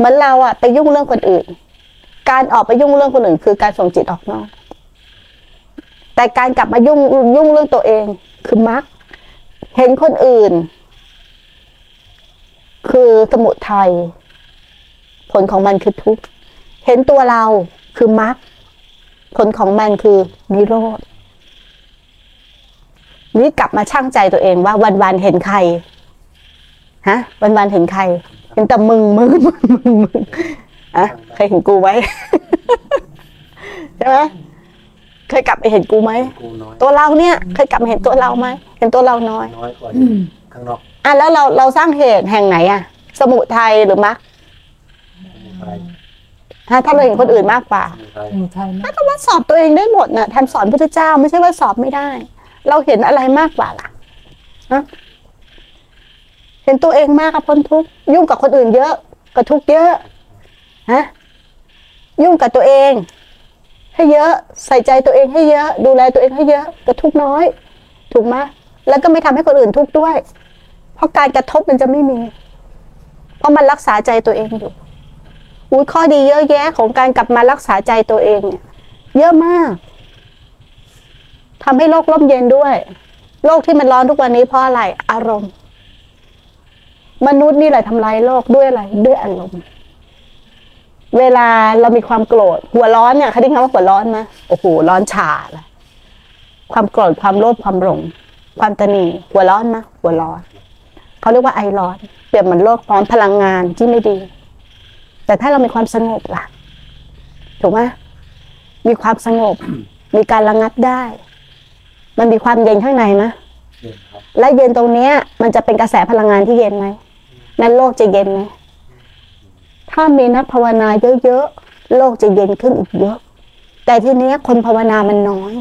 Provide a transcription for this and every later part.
เหมือนเราอะไปยุ่งเรื่องคนอื่น การออกไปยุ่งเรื่องคนอื่น คือการส่งจิตออกนอก แต่การกลับมายุ่งยุ่งเรื่องตัวเอง คือมัก เห็นคนอื่น คือสมุทัยผลของมันคือทุกข์เห็นตัวเราคือมักผลของมันคือนิโรธนี่กลับมาช่างใจตัวเองว่าวันๆเห็นใคร ฮะ วันๆเห็นใคร เห็นแต่มึงมึงมึงมึงมึงอะเคยเห็นกูไหมใช่ไหมเคยกลับไปเห็นกูไหมกูน้อยตัวเราเนี่ย เคยกลับมาเห็นตัวเราไหมเห็นตัวเราน้อย น้อยกว่าอยู่ข้างนอกอะแล้วเราเราสร้างเหตุแห่งไหนอะสมุทัยหรือมรรคมีใครฮะถ้าเราเห็นคนอื่นมากกว่ามีใครอยู่ไทยนะถ้าก็ว่าสอบตัวเองได้หมดนะแทนสอนพุทธเจ้าไม่ใช่ว่าสอบไม่ได้ เราเห็นอะไรมากกว่าล่ะฮะ เห็นตัวเองมากกับพ้นทุกยุ่งกับคนอื่นเยอะก็ทุกเยอะฮะยุ่งกับตัวเอง ให้เยอะใส่ใจตัวเองให้เยอะ ดูแลตัวเองให้เยอะก็ทุกน้อย ถูกไหมแล้วก็ไม่ทำให้คนอื่นทุกข์ด้วย เพราะการกระทบมันจะไม่มี เพราะมันรักษาใจตัวเองอยู่อุ้ยข้อดีเยอะแยะของการกลับมารักษาใจตัวเองเนี่ยเยอะมากทำให้โลกร่มเย็นด้วย โลกที่มันร้อนทุกวันนี้เพราะอะไร อารมณ์ มนุษย์นี่แหละทำลายโลกด้วยอะไร ด้วยอารมณ์เวลาเรามีความโกรธ หัวร้อนเนี่ยเขาได้คำว่าหัวร้อนไหมโอ้โหร้อนฉาเลยความโกรธความโลภความหลงความตนีหัวร้อนนะหัวร้อนเขาเรียกว่าไอร้อน เปรียบเหมือนโลกร้อนพลังงานที่ไม่ดี แต่ถ้าเรามีความสงบล่ะ ถูกไหมมีความสงบ มีการระงับได้ มันมีความเย็นข้างในนะเย็นครับและเย็นตรงเนี้ย มันจะเป็นกระแสพลังงานที่เย็นไหม นั้นโลกจะเย็นไหมถ้ามีนักภาวนาเยอะๆโลกจะเย็นขึ้นอีกเยอะ แต่ทีนี้คนภาวนามันน้อย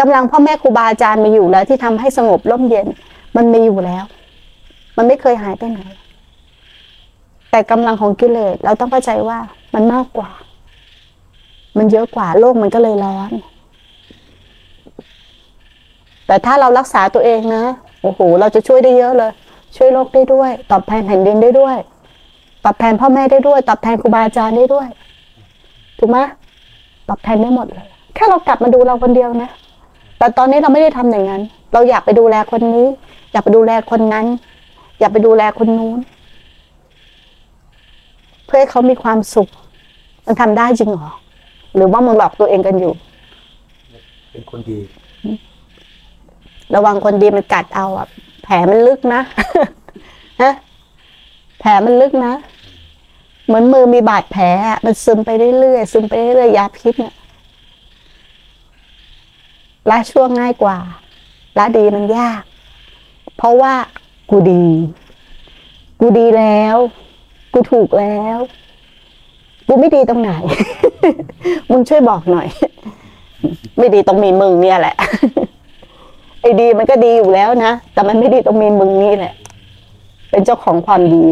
กำลังพ่อแม่ครูบาอาจารย์มีอยู่แล้ว ที่ทำให้สงบร่มเย็น มันมีอยู่แล้ว มันไม่เคยหายไปไหน แต่กำลังของกิเลสเราต้องเข้าใจว่ามันมากกว่า มันเยอะกว่าโลกมันก็เลยร้อน แต่ถ้าเรารักษาตัวเองนะโอ้โห เราจะช่วยได้เยอะเลย ช่วยโลกได้ด้วย ตอบแทนแผ่นดินได้ด้วย ตอบแทนพ่อแม่ได้ด้วย ตอบแทนครูบาอาจารย์ได้ด้วย ถูกไหมตอบแทนได้หมดเลยแค่เรากลับมาดูเราคนเดียวนะแต่ตอนนี้เราไม่ได้ทำอย่างนั้น เราอยากไปดูแลคนนี้ อยากไปดูแลคนนั้น อยากไปดูแลคนนู้น เพื่อให้เขามีความสุข มันทำได้จริงเหรอหรือว่ามึงหลอกตัวเองกันอยู่ เป็นคนดี ระวังคนดีมันกัดเอาอะแผลมันลึกนะฮะแผลมันลึกนะ เหมือนมือมีบาดแผลมันซึมไปเรื่อยๆซึมไปเรื่อยๆยาพิษเนี่ยละช่วงง่ายกว่าละดีมันยาก เพราะว่ากูดี กูดีแล้ว กูถูกแล้ว กูไม่ดีตรงไหน มึงช่วยบอกหน่อย ไม่ดีตรงมีมึงเนี่ยแหละ ดีมันก็ดีอยู่แล้วนะ แต่มันไม่ดีตรงมีมึงนี่แหละ เป็นเจ้าของความดี